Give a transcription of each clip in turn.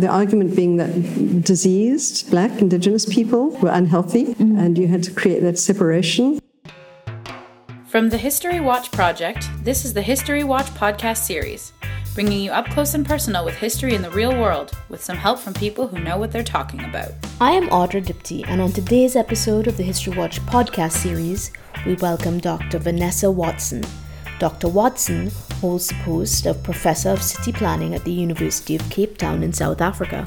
the argument being that diseased black indigenous people were unhealthy mm-hmm. and you had to create that separation. From the History Watch Project, this is the History Watch podcast series, bringing you up close and personal with history in the real world, with some help from people who know what they're talking about. I am Audra Diptee, and on today's episode of the History Watch podcast series, we welcome Dr. Vanessa Watson. Dr. Watson holds the post of Professor of City Planning at the University of Cape Town in South Africa.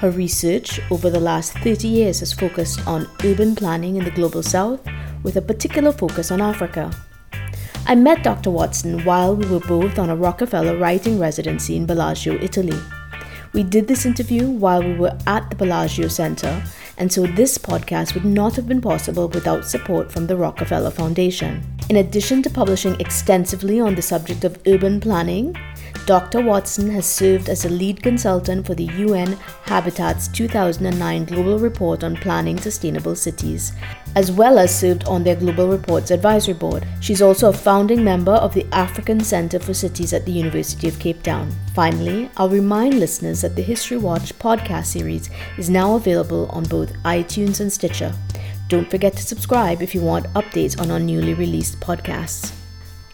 Her research over the last 30 years has focused on urban planning in the Global South with a particular focus on Africa. I met Dr. Watson while we were both on a Rockefeller writing residency in Bellagio, Italy. We did this interview while we were at the Bellagio Center, and so this podcast would not have been possible without support from the Rockefeller Foundation. In addition to publishing extensively on the subject of urban planning, Dr. Watson has served as a lead consultant for the UN Habitat's 2009 Global Report on Planning Sustainable Cities, as well as served on their Global Reports Advisory Board. She's also a founding member of the African Center for Cities at the University of Cape Town. Finally, I'll remind listeners that the History Watch podcast series is now available on both iTunes and Stitcher. Don't forget to subscribe if you want updates on our newly released podcasts.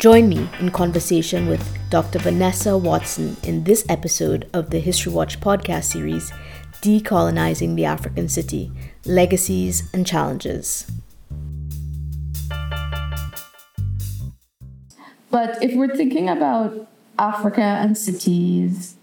Join me in conversation with Dr. Vanessa Watson in this episode of the History Watch podcast series, Decolonizing the African City Legacies and Challenges. But if we're thinking about Africa and cities,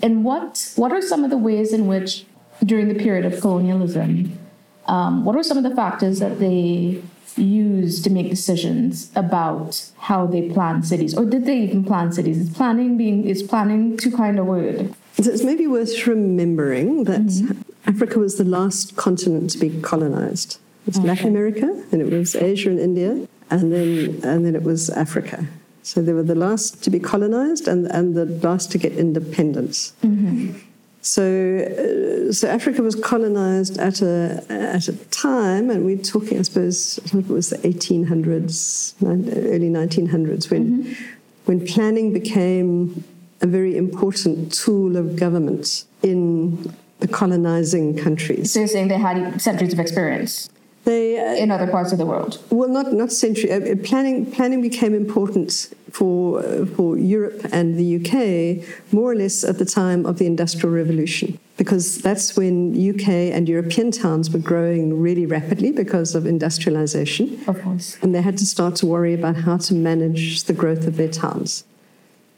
and what, what are some of the ways in which, during the period of colonialism, um, what are some of the factors that they use to make decisions about how they plan cities, or did they even plan cities? Is planning being is planning too kind a word? so It's maybe worth remembering that mm-hmm. Africa was the last continent to be colonized. It was okay. Latin America, and it was Asia and India, and then and then it was Africa. So they were the last to be colonized and, and the last to get independence. Mm-hmm. So, uh, so Africa was colonized at a at a time, and we're talking, I suppose, it was the 1800s, early 1900s, when mm-hmm. when planning became a very important tool of government in the colonizing countries. So you're saying they had centuries of experience. They, uh, in other parts of the world. Well, not not century. Uh, planning planning became important for, for Europe and the UK more or less at the time of the Industrial Revolution, because that's when UK and European towns were growing really rapidly because of industrialization. Of course. And they had to start to worry about how to manage the growth of their towns.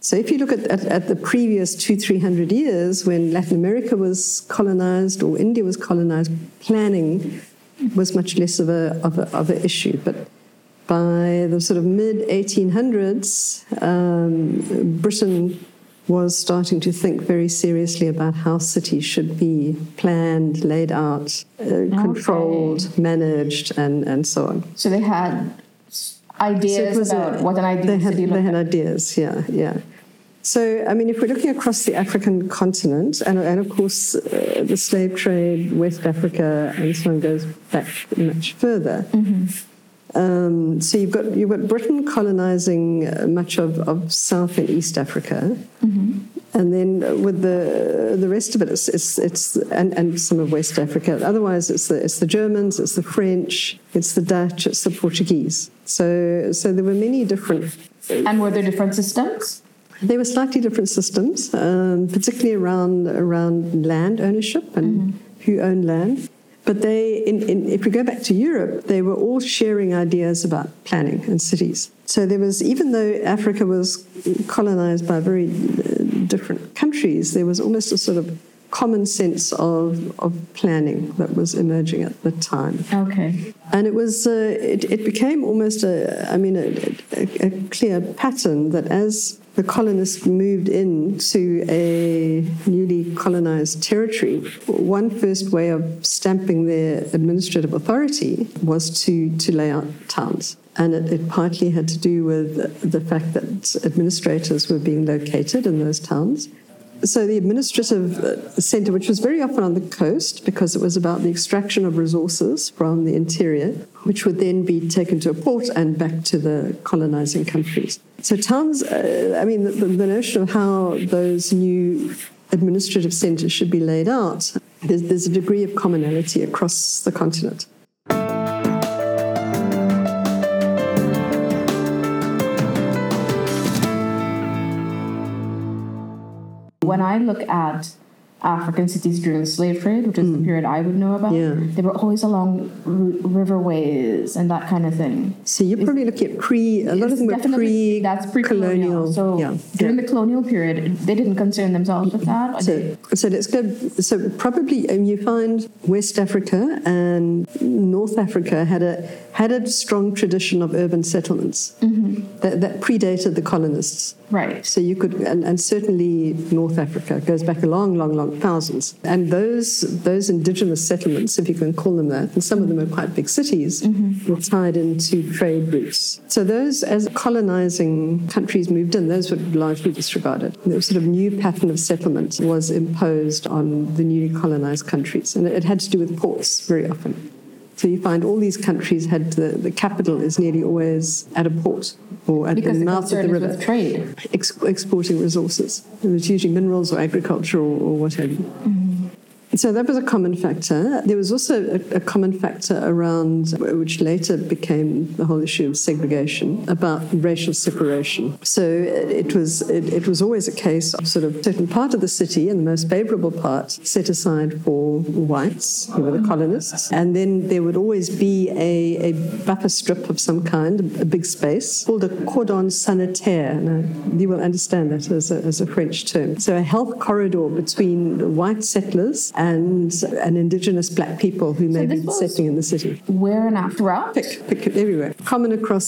So if you look at, at, at the previous two, three hundred years when Latin America was colonized or India was colonized, planning was much less of a, of a, of a issue. But by the sort of mid 1800s, um, Britain was starting to think very seriously about how cities should be planned, laid out, uh, okay. controlled, managed, and, and so on. So they had ideas so about a, what an ideal they had, city They had ideas, yeah, yeah. So, I mean, if we're looking across the African continent, and, and of course, uh, the slave trade, West Africa, and so on goes back much further. Mm-hmm. Um, so you've got you've got Britain colonizing uh, much of, of South and East Africa, mm-hmm. and then with the the rest of it, it's, it's, it's and, and some of West Africa. Otherwise, it's the it's the Germans, it's the French, it's the Dutch, it's the Portuguese. So so there were many different. And were there different systems? There were slightly different systems, um, particularly around around land ownership and mm-hmm. who owned land. But they, in, in, if we go back to Europe, they were all sharing ideas about planning and cities. So there was, even though Africa was colonized by very uh, different countries, there was almost a sort of common sense of, of planning that was emerging at the time. Okay. And it was, uh, it, it became almost a, I mean, a, a, a clear pattern that as the colonists moved in to a newly colonized territory, one first way of stamping their administrative authority was to, to lay out towns. And it, it, partly had to do with the fact that administrators were being located in those towns. So the administrative uh, centre, which was very often on the coast because it was about the extraction of resources from the interior, which would then be taken to a port and back to the colonizing countries. So towns, uh, I mean, the, the, notion of how those new administrative centres should be laid out, there's, there's a degree of commonality across the continent. When mm-hmm. I look at African cities during the slave trade, which is the mm. period I would know about, Yeah. they were always along r- riverways and that kind of thing. So you're probably looking at pre, a lot of them were pre that's pre-colonial. So yeah. during the colonial period, they didn't concern themselves with that. So, so let's go. So probably um, you find West Africa and North Africa had a had a strong tradition of urban settlements mm-hmm. That, that predated the colonists. right. So you could, and, and certainly North Africa goes back a long, long, long thousands. And those those indigenous settlements, if you can call them that, and some of them are quite big cities, mm-hmm. were tied into trade routes. So those, as colonizing countries moved in, those were largely disregarded. The sort of new pattern of settlement was imposed on the newly colonized countries, and it had to do with ports very often. So you find all these countries had the, the capital is nearly always at a port or at Because the mouth of the river trade. ex- exporting resources. It was usually minerals or agriculture or, or what have you. Mm-hmm. So that was a common factor. There was also a, a common factor around, which later became the whole issue of segregation, about racial separation. So it was it, it was always a case of sort of certain part of the city and the most favourable part set aside for whites, who were the colonists, and then there would always be a, a buffer strip of some kind, a big space called a cordon sanitaire. Now, you will understand that as a, as a French term. So a health corridor between the white settlers and and an indigenous black people who may this be settling in the city. Where and after out? Pick, pick everywhere. Common across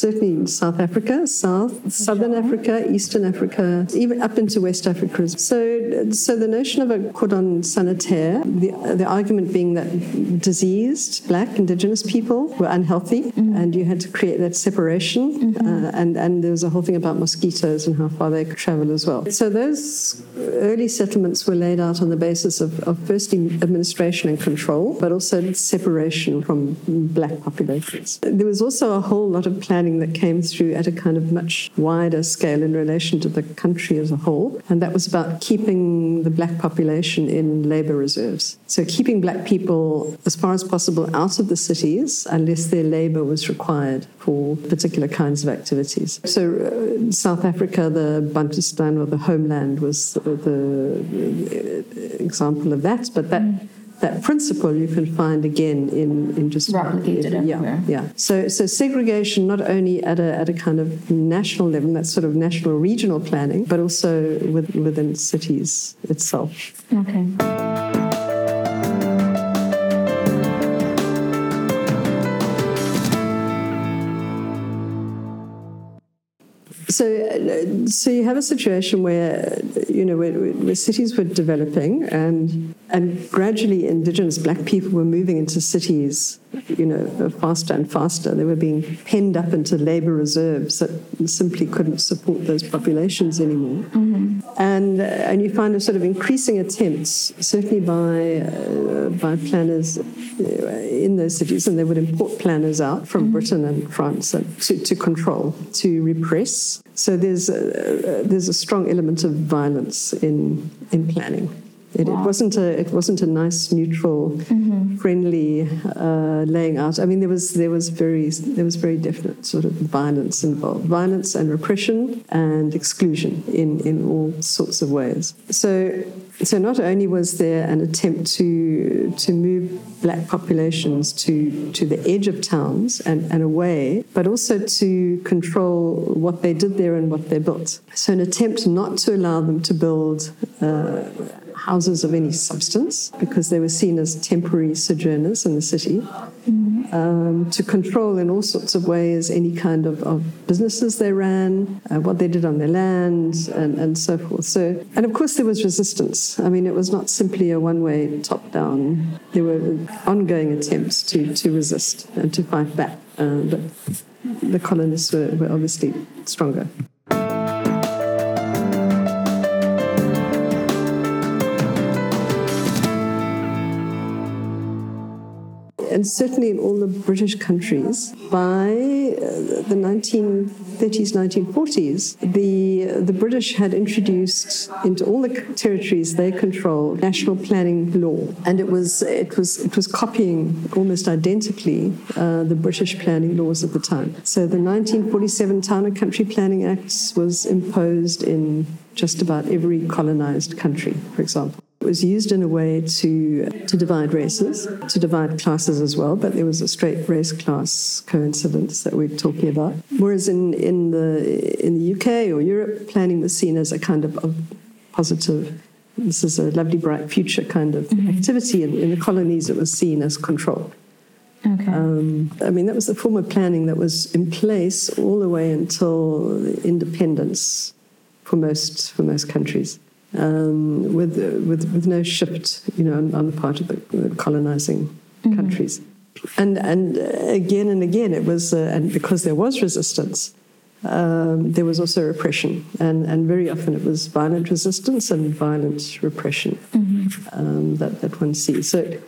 certainly South Africa, South, Southern Africa, Eastern Africa, even up into West Africa. So, so the notion of a cordon sanitaire, the, the argument being that diseased black indigenous people were unhealthy and you had to create that separation. Uh, and, and there was a whole thing about mosquitoes and how far they could travel as well. So those early settlements were laid out on the basis of, of firstly administration and control, but also separation from black populations. There was also a whole lot of planning that came through at a kind of much wider scale in relation to the country as a whole, and that was about keeping the black population in labor reserves. So keeping black people as far as possible out of the cities unless their labor was required for particular kinds of activities. So uh, South Africa, the Bantustan or the homeland was the, the example of that, but that that principle you can find again in, in just Replicated yeah, everywhere. yeah. So so segregation not only at a at a kind of national level, that's sort of national regional planning, but also with, within cities itself. Okay. So, so you have a situation where, you know, where, where cities were developing, and and gradually indigenous black people were moving into cities, you know, faster and faster. They were being penned up into labor reserves that simply couldn't support those populations anymore. Mm-hmm. And uh, and you find a sort of increasing attempts, certainly by uh, by planners uh, in those cities, and they would import planners out from Britain and France uh, to, to control, to repress. So there's a, there's a strong element of violence in in planning. It, it wasn't a it wasn't a nice, neutral, friendly uh, laying out. I mean, there was there was very there was very definite sort of violence involved, violence and repression and exclusion in in all sorts of ways. So so not only was there an attempt to to move black populations to to the edge of towns and, and away, but also to control what they did there and what they built. So an attempt not to allow them to build. Uh, houses of any substance because they were seen as temporary sojourners in the city, um, to control in all sorts of ways any kind of, of businesses they ran, uh, what they did on their land, and, and so forth. So, and of course, there was resistance. I mean, it was not simply a one way top down, there were ongoing attempts to, to resist and to fight back. Uh, but the colonists were, were obviously stronger. And certainly in all the British countries, by uh, the 1930s, 1940s, the, the British had introduced into all the territories they controlled national planning law. And it was, it was, it was copying almost identically uh, the British planning laws at the time. So the 1947 Town and Country Planning Act was imposed in just about every colonized country, for example. It was used in a way to, to divide races, to divide classes as well, but there was a straight race class coincidence that we're talking about. Whereas in, in, the, in the UK or Europe, planning was seen as a kind of, of positive, this is a lovely, bright future kind of mm-hmm. activity. In, in the colonies, it was seen as control. Okay. Um, I mean, that was the form of planning that was in place all the way until independence for most for most countries um, with, with, with no shift, you know, on, on the part of the colonizing mm-hmm. countries. And, and again and again, it was, uh, and because there was resistance, um, there was also repression. And, and very often it was violent resistance and violent repression mm-hmm. um, that, that one sees. So,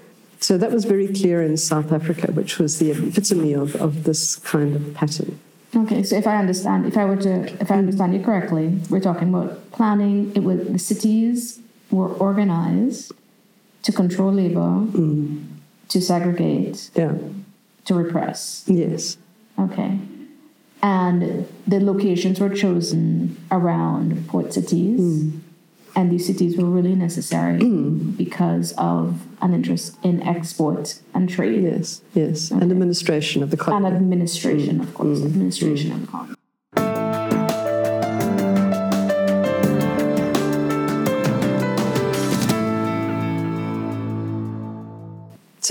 so that was very clear in South Africa, which was the epitome of, of this kind of pattern. Okay, so if I understand, if I were to, if I understand you correctly, we're talking about planning. It was the cities were organized to control labor, mm. to segregate, yeah, to repress. Yes. Okay, and the locations were chosen around port cities. Mm and these cities were really necessary mm. because of an interest in export and trade. Yes, yes, okay. and administration of the colony. And administration, mm. of course, mm. administration mm. of the colony.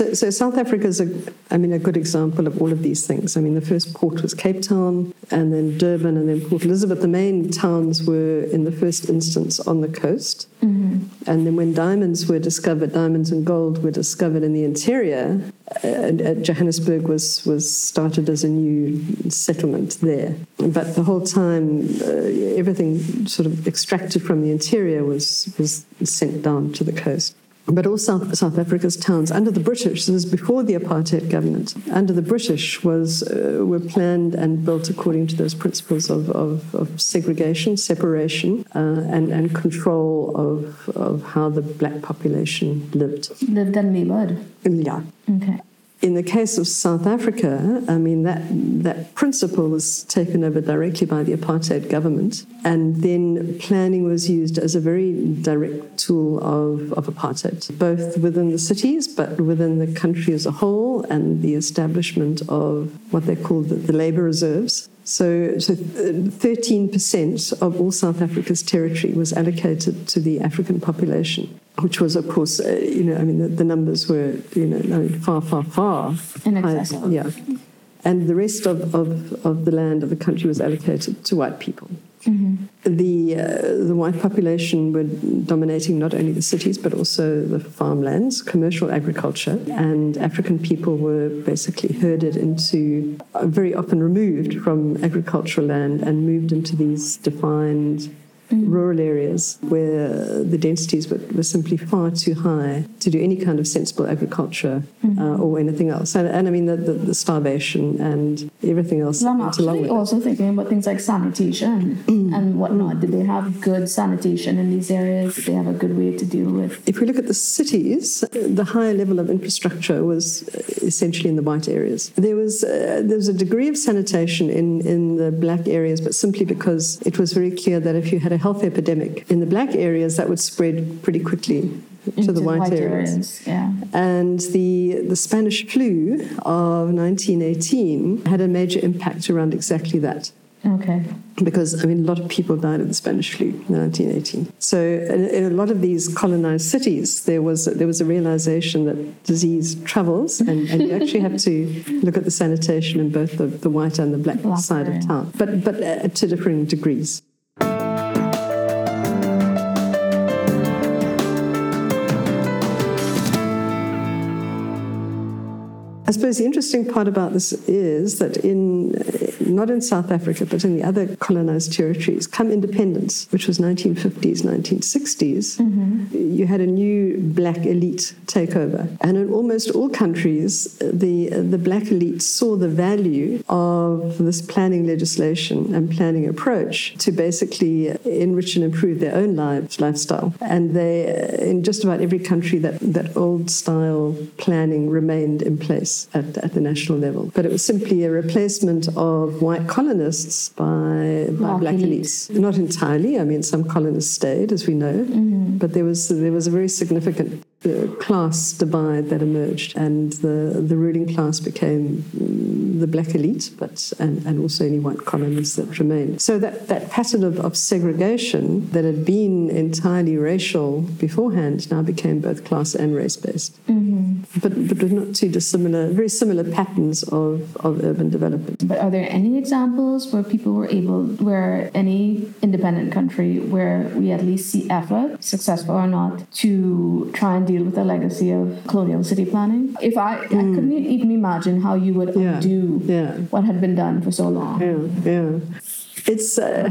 So, so South Africa is, a, I mean, a good example of all of these things. I mean, the first port was Cape Town, and then Durban, and then Port Elizabeth. The main towns were, in the first instance, on the coast. Mm-hmm. And then when diamonds were discovered, diamonds and gold were discovered in the interior, uh, Johannesburg was, was started as a new settlement there. But the whole time, uh, everything sort of extracted from the interior was, was sent down to the coast but all South, South Africa's towns under the British, this is before the apartheid government, under the British was uh, were planned and built according to those principles of, of, of segregation, separation, uh, and, and control of, of how the black population lived. Lived and labored. Yeah. Okay in the case of South Africa, I mean, that, that principle was taken over directly by the apartheid government, and then planning was used as a very direct tool of, of apartheid, both within the cities, but within the country as a whole, and the establishment of what they called the, the labor reserves, so, so 13% of all South Africa's territory was allocated to the African population, which was, of course, uh, you know, I mean, the, the, numbers were, you know, far, far, far. Yeah. And the rest of, of, of the land of the country was allocated to white people. The uh, the white population were dominating not only the cities but also the farmlands, commercial agriculture, and African people were basically herded into, uh, very often removed from agricultural land and moved into these defined mm. rural areas where the densities were, were, simply far too high to do any kind of sensible agriculture mm. uh, or anything else. And, and I mean, the, the, the, starvation and everything else. Well, I'm actually also thinking about things like sanitation mm. and whatnot. Did they have good sanitation in these areas? Did they have a good way to deal with? If we look at the cities, the higher level of infrastructure was essentially in the white areas. There was, uh, there was a degree of sanitation in, in the black areas, but simply because it was very clear that if you had a health epidemic in the black areas, that would spread pretty quickly to the white, white areas. areas. Yeah. And the the Spanish flu of 1918 had a major impact around exactly that. Okay. Because I mean, a lot of people died of the Spanish flu in 1918. So in, in, a lot of these colonized cities, there was there was a realization that disease travels, and, and you actually have to look at the sanitation in both the, the white and the black, black side area. of town, but but uh, to differing degrees. Suppose the interesting part about this is that in not in South Africa, but in the other colonized territories, come independence, which was 1950s, 1960s, mm-hmm. you had a new black elite takeover. And in almost all countries, the, the black elite saw the value of this planning legislation and planning approach to basically enrich and improve their own lives, lifestyle. And they, in just about every country, that, that old style planning remained in place at, at the national level. But it was simply a replacement of white colonists by, by black elites. Not entirely. I mean, some colonists stayed, as we know, mm-hmm. but there was there was a very significant uh, class divide that emerged, and the the ruling class became the black elite, but and, and also any white colonists that remained. So that, that pattern of, of segregation that had been entirely racial beforehand now became both class and race based. Mm-hmm. But but with not too dissimilar, very similar patterns of, of urban development. But are there any examples where people were able, where any independent country, where we at least see effort, successful or not, to try and deal with the legacy of colonial city planning? If I, mm. I couldn't even imagine how you would yeah. undo yeah. what had been done for so long. Yeah, yeah. It's uh,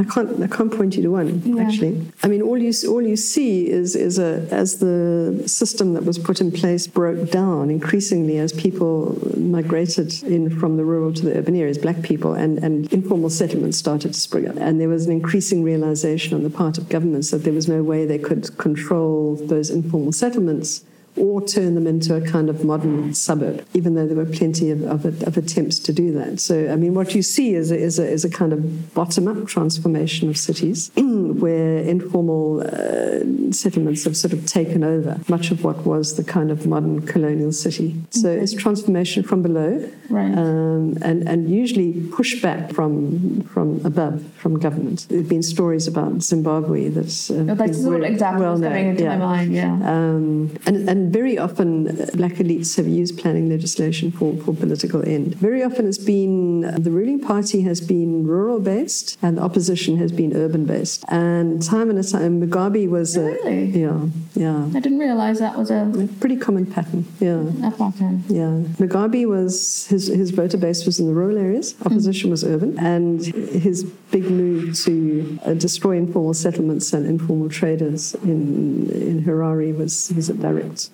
I can't I can't point you to one yeah. actually. I mean, all you all you see is is a as the system that was put in place broke down increasingly as people migrated in from the rural to the urban areas, black people, and and informal settlements started to spring up, and there was an increasing realization on the part of governments that there was no way they could control those informal settlements or turn them into a kind of modern suburb, even though there were plenty of, of, of attempts to do that. So, I mean, what you see is a, is a, is a kind of bottom up transformation of cities where informal uh, settlements have sort of taken over much of what was the kind of modern colonial city. So, okay. it's transformation from below right. um, and, and usually pushback from, from above, from government. There have been stories about Zimbabwe that's. Uh, oh, that's exactly well coming into yeah. my mind, yeah. Um, and, and and very often, uh, black elites have used planning legislation for, for political end. Very often, it's been uh, the ruling party has been rural based and the opposition has been urban based. And time and time, Mugabe was really? a. Yeah, yeah. I didn't realize that was a. a pretty common pattern, yeah. A pattern. Yeah. Mugabe was, his, his voter base was in the rural areas, opposition mm. was urban, and his big move to uh, destroy informal settlements and informal traders in, in Harare was, was a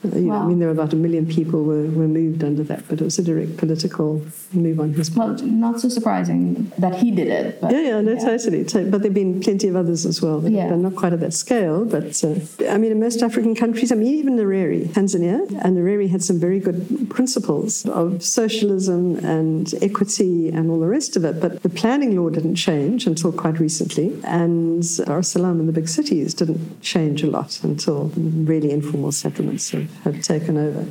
uh, wow. I mean, there were about a million people were, were moved under that, but it was a direct political move on his part. Well, not so surprising that he did it. But, yeah, yeah, no, yeah. totally. But there have been plenty of others as well. Yeah. Not quite at that scale, but uh, I mean, in most African countries, I mean, even Nyerere, Tanzania, and Nyerere had some very good principles of socialism and equity and all the rest of it. But the planning law didn't change until quite recently, and Dar es Salaam and the big cities didn't change a lot until really informal settlements have taken over.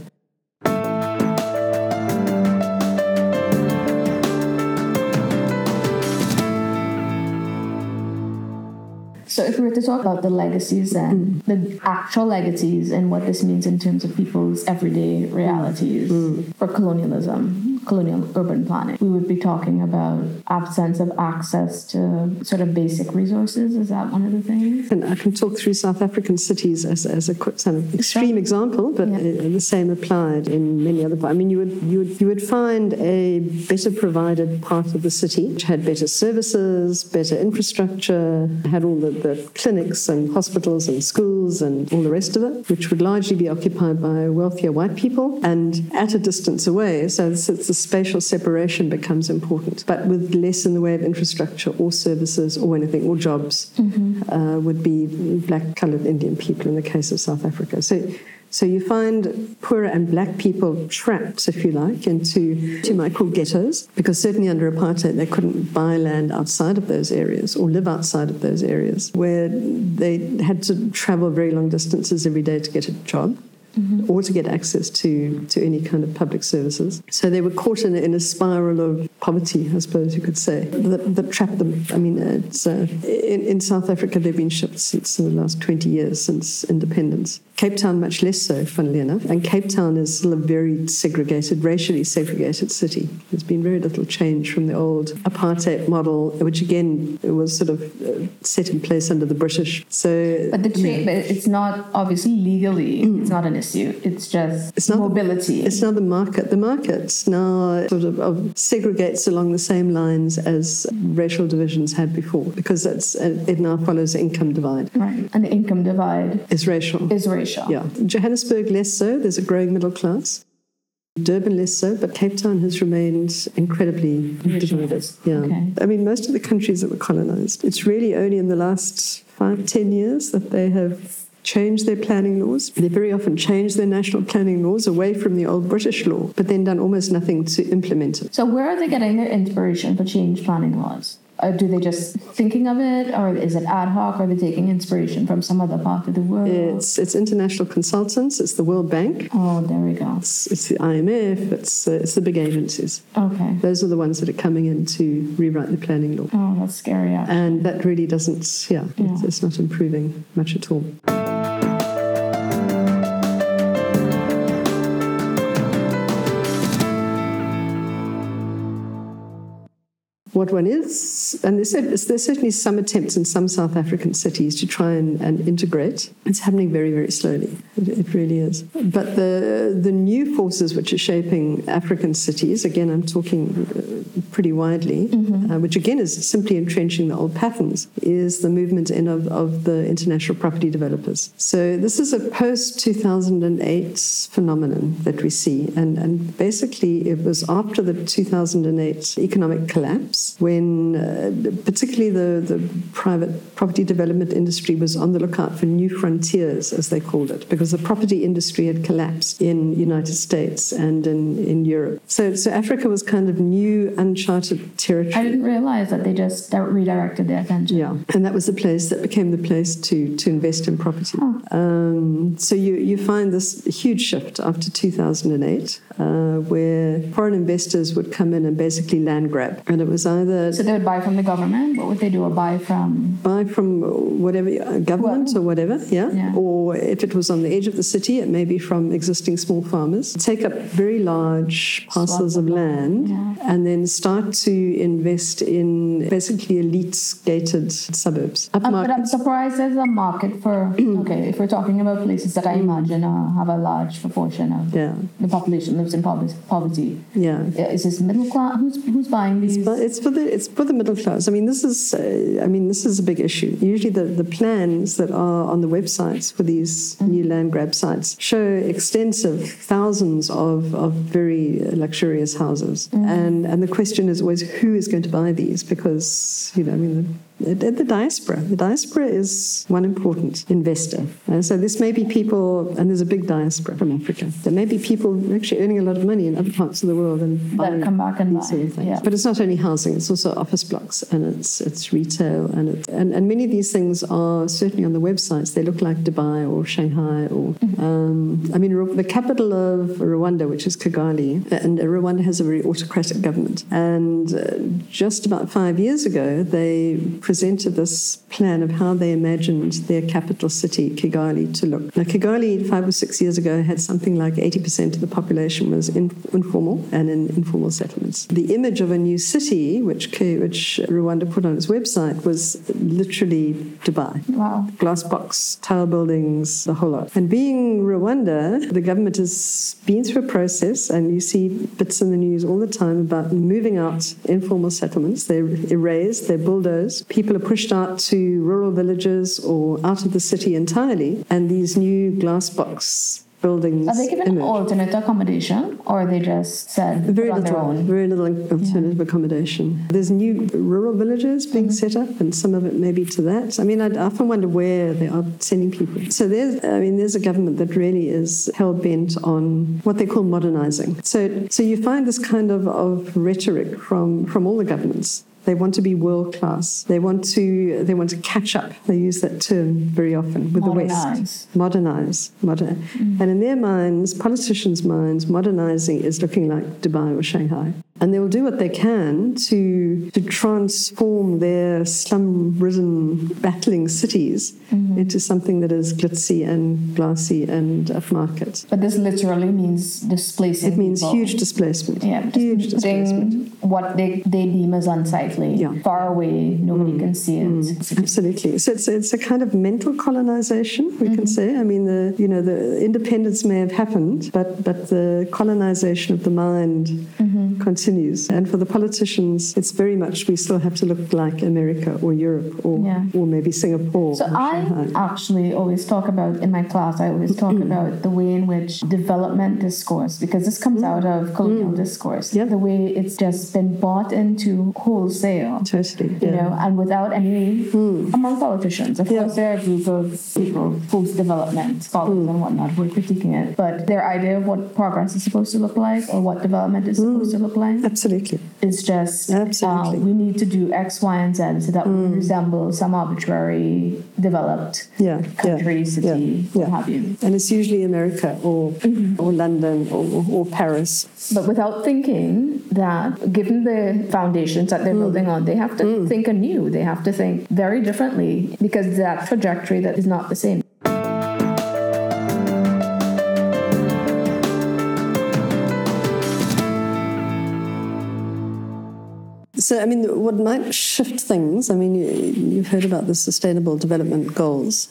So, if we were to talk about the legacies and mm. the actual legacies and what this means in terms of people's everyday realities mm. for colonialism, colonial urban planning, we would be talking about absence of access to sort of basic resources. Is that one of the things? And I can talk through South African cities as, as a kind of extreme example, but yeah. Uh, the same applied in many other. I mean, you would you would you would find a better provided part of the city which had better services, better infrastructure, had all the, the clinics and hospitals and schools and all the rest of it, which would largely be occupied by wealthier white people and at a distance away. So it's, it's spatial separation becomes important. But with less in the way of infrastructure or services or anything or jobs, mm-hmm. uh, would be black coloured Indian people in the case of South Africa. So so you find poorer and black people trapped, if you like, into what you might call ghettos, because certainly under apartheid they couldn't buy land outside of those areas or live outside of those areas, where they had to travel very long distances every day to get a job mm-hmm. or to get access to, to any kind of public services. So they were caught in, in a spiral of poverty, I suppose you could say, that, that trapped them. I mean, uh, in, in South Africa, they've been shipped since the last 20 years, since independence. Cape Town, much less so, funnily enough. And Cape Town is still a very segregated, racially segregated city. There's been very little change from the old apartheid model, which again was sort of uh, set in place under the British. So, but the but it's not obviously legally. It's not an issue. It's just it's not mobility. The, it's not the market. The market now sort of, of, segregates along the same lines as racial divisions had before, because it's, it now follows income divide. Right, and the income divide is racial. Is racial. Yeah, Johannesburg less so. There's a growing middle class. Durban less so, but Cape Town has remained incredibly divided. Yeah, okay. I mean, most of the countries that were colonized, it's really only in the last five, ten years that they have changed their planning laws. They very often change their national planning laws away from the old British law, but then done almost nothing to implement it. So, where are they getting their inspiration for change planning laws? Or do they just thinking of it, or is it ad hoc? Are they taking inspiration from some other part of the world? It's it's international consultants. It's the World Bank. Oh, there we go. It's, it's the IMF. It's uh, it's the big agencies. Okay. Those are the ones that are coming in to rewrite the planning law. Oh, that's scary. Actually. And that really doesn't. Yeah, yeah. It's, it's not improving much at all. What one is, and there's, there's, certainly some attempts in some South African cities to try and, and integrate. It's happening very, very slowly. It, it, really is. But the the new forces which are shaping African cities, again, I'm talking uh, pretty widely, mm-hmm. uh, which again is simply entrenching the old patterns, is the movement in of, of the international property developers. So this is a post 2008 phenomenon that we see, and and basically it was after the 2008 economic collapse when uh, particularly the, the private property development industry was on the lookout for new frontiers, as they called it, because the property industry had collapsed in United States and in, in Europe. So, so Africa was kind of new, uncharted territory. I didn't realize that they just redirected their attention. Yeah, and that was the place that became the place to, to invest in property. Oh. Um, so you, you find this huge shift after 2008, uh, where foreign investors would come in and basically land grab. And it was either. So they would buy from the government? What would they do? Or buy from? Buy from whatever, uh, government well, or whatever, yeah? yeah? Or if it was on the edge of the city, it may be from existing small farmers. Take up very large parcels of land yeah. and then start to invest in basically elite gated suburbs. Um, but I'm surprised there's a market for, okay, if we're talking about places that I imagine uh, have a large proportion of yeah. the population lives in poverty. Yeah. Is this middle class? Who's, who's buying these? It's for the it's for the middle class. I mean, this is uh, I mean this is a big issue. Usually, the, the plans that are on the websites for these mm-hmm. new land grab sites show extensive thousands of, of very luxurious houses, mm-hmm. and and the question is always who is going to buy these because you know I mean the, the diaspora. The diaspora is one important investor. And so this may be people, and there's a big diaspora from Africa. There may be people actually earning a lot of money in other parts of the world and that come back and buy. Sort of yeah. But it's not only housing; it's also office blocks and it's it's retail and it, and and many of these things are certainly on the websites. They look like Dubai or Shanghai or mm-hmm. um, I mean the capital of Rwanda, which is Kigali, and Rwanda has a very autocratic government. And uh, just about five years ago, they presented this plan of how they imagined their capital city, Kigali, to look. Now, Kigali, five or six years ago, had something like 80% of the population was in, informal and in informal settlements. The image of a new city, which, which Rwanda put on its website, was literally Dubai. Wow. Glass box, tile buildings, the whole lot. And being Rwanda, the government has been through a process, and you see bits in the news all the time about moving out informal settlements. They're erased, they're bulldozed people are pushed out to rural villages or out of the city entirely, and these new glass box buildings. Are they given emerge. alternate accommodation, or are they just said very on little, their own? very little alternative yeah. accommodation. There's new rural villages being mm-hmm. set up, and some of it may be to that. I mean, I often wonder where they are sending people. So there's, I mean, there's a government that really is hell bent on what they call modernizing. So, so you find this kind of, of rhetoric from from all the governments They want to be world class. They want to they want to catch up. They use that term very often with the West. Modernize. Modern. Mm. And in their minds, politicians' minds, modernizing is looking like Dubai or Shanghai. And they will do what they can to, to transform their slum ridden, battling cities mm-hmm. into something that is glitzy and glassy and upmarket. But this literally means displacing. It means people. huge displacement. Yeah, huge displacement. what they, they deem as unsightly Yeah. Mm. far away. Nobody can see it. Absolutely. So it's, it's a kind of mental colonization, we Mm-hmm. can say. I mean, the you know the independence may have happened, but but the colonization of the mind Mm-hmm. continues. And for the politicians, it's very much we still have to look like America or Europe or Yeah. or maybe Singapore. So I Shanghai. actually always talk about in my class. I always talk about the way in which development discourse, because this comes out of colonial discourse, Yeah. the way it's just been bought into wholesale. Totally. Oh, you yeah. know, and without any hmm. among politicians. Of Yeah. course, there are a group of people, post-development scholars hmm. and whatnot, who are critiquing it. But their idea of what progress is supposed to look like or what development is supposed to hmm. look like Absolutely. It's just uh, Absolutely. we need to do X, Y, and Z so that we resemble some arbitrary developed Yeah. country, yeah, city, what have you. And it's usually America or mm-hmm. or London or, or Paris. But without thinking that, given the foundations that they're building on, they have to hmm. think anew. They have to think very differently because that trajectory that is not the same. So, I mean, what might shift things? I mean, you, you've heard about the Sustainable Development Goals,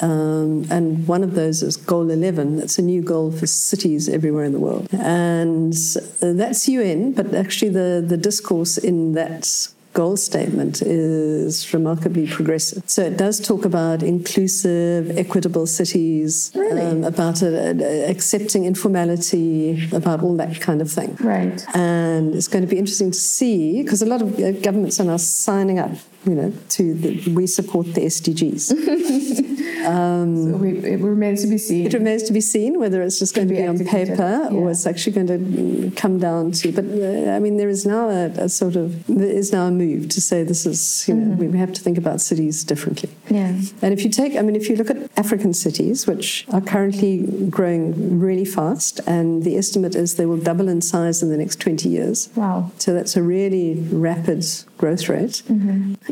um, and one of those is Goal 11. That's a new goal for cities everywhere in the world, and that's UN. But actually, the the discourse in that goal statement is remarkably progressive. So it does talk about inclusive, equitable cities, um, about uh, uh, accepting informality, about all that kind of thing. Right. And it's going to be interesting to see because a lot of uh, governments are now signing up, you know, to the, we support the SDGs. So we, it remains to be seen. It remains to be seen whether it's just going to be be on paper or it's actually going to come down to. But uh, I mean, there is now a, a sort of there is now a move to say this is you know we have to think about cities differently. Yeah. And if you take, I mean, if you look at African cities, which are currently growing really fast, and the estimate is they will double in size in the next 20 years. Wow. So that's a really rapid growth rate.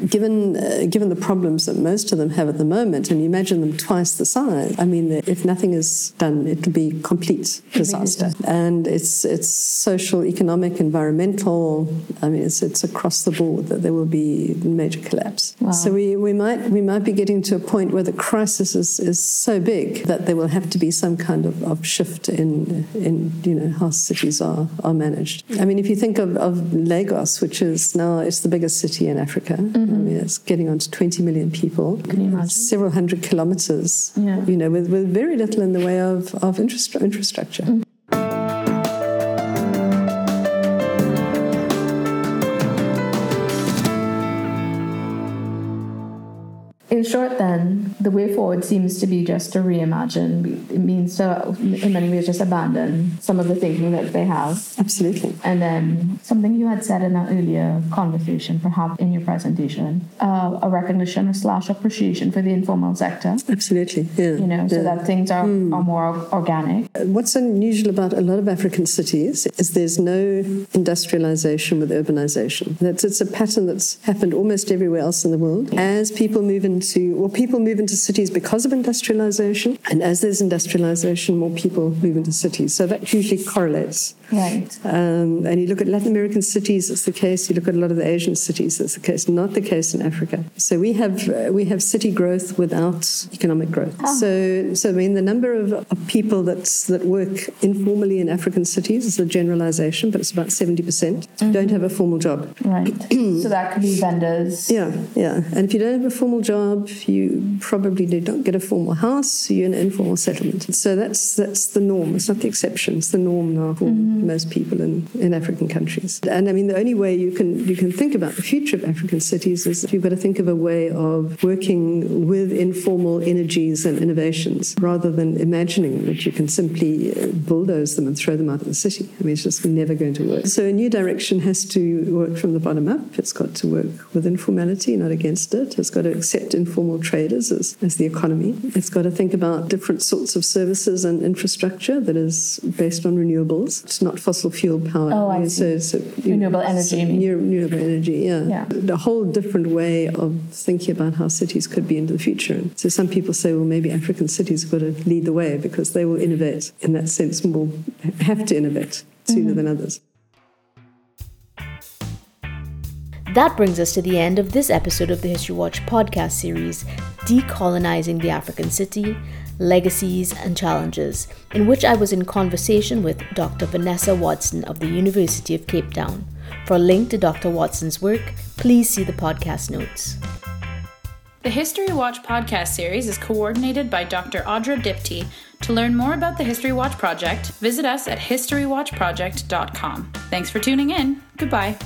Given uh, given the problems that most of them have at the moment, and you imagine them twice the size, I mean, if nothing is done, it will be complete disaster. And it's it's social, economic, environmental. I mean, it's it's across the board that there will be major collapse. Wow. So we, we might we might be getting to a point where the crisis is, is so big that there will have to be some kind of, of shift in in you know how cities are are managed. I mean, if you think of, of Lagos, which is now it's the biggest city in Africa. I mm-hmm. mean, it's getting on to 20 million people. Can you imagine? Several hundred kilometers. Yeah. You know, with, with very little in the way of of infrastru- infrastructure. Mm-hmm. In short, then, the way forward seems to be just to reimagine. It means to, in many ways, just abandon some of the thinking that they have. Absolutely. And then something you had said in an earlier conversation, perhaps in your presentation, uh, a recognition or slash appreciation for the informal sector. Absolutely. Yeah. You know, so that things are, are more organic. What's unusual about a lot of African cities is there's no industrialization with urbanization. That's it's a pattern that's happened almost everywhere else in the world. As people move into well, people move into cities because of industrialization, and as there's industrialization, more people move into cities. So that usually correlates. Right. Um, and you look at Latin American cities, it's the case. You look at a lot of the Asian cities, it's the case. Not the case in Africa. So we have uh, we have city growth without economic growth. So so I mean the number of, of people that's that work informally in African cities is a generalization, but it's about seventy percent don't have a formal job. Right. so that could be vendors. Yeah, yeah. And if you don't have a formal job, you probably don't get a formal house. You're in an informal settlement. So that's that's the norm. It's not the exception. It's the norm now for, most people in, in African countries. And I mean, the only way you can you can think about the future of African cities is you've got to think of a way of working with informal energies and innovations rather than imagining that you can simply uh, bulldoze them and throw them out of the city. I mean, it's just never going to work. So a new direction has to work from the bottom up. It's got to work with informality, not against it. It's got to accept informal traders as, as the economy. It's got to think about different sorts of services and infrastructure that is based on renewables. It's not fossil fuel power. Oh, I see. So, so, Renewable energy, so you mean? renewable energy, yeah. Yeah. A whole different way of thinking about how cities could be into the future. So some people say, well, maybe African cities have got to lead the way because they will innovate in that sense, and will have to innovate sooner mm-hmm. than others. That brings us to the end of this episode of the History Watch podcast series, Decolonizing the African City Legacies and Challenges, in which I was in conversation with Dr. Vanessa Watson of the University of Cape Town. For a link to Dr. Watson's work, please see the podcast notes. The History Watch podcast series is coordinated by Dr. Audra Diptee. To learn more about the History Watch project, visit us at historywatchproject.com. Thanks for tuning in. Goodbye.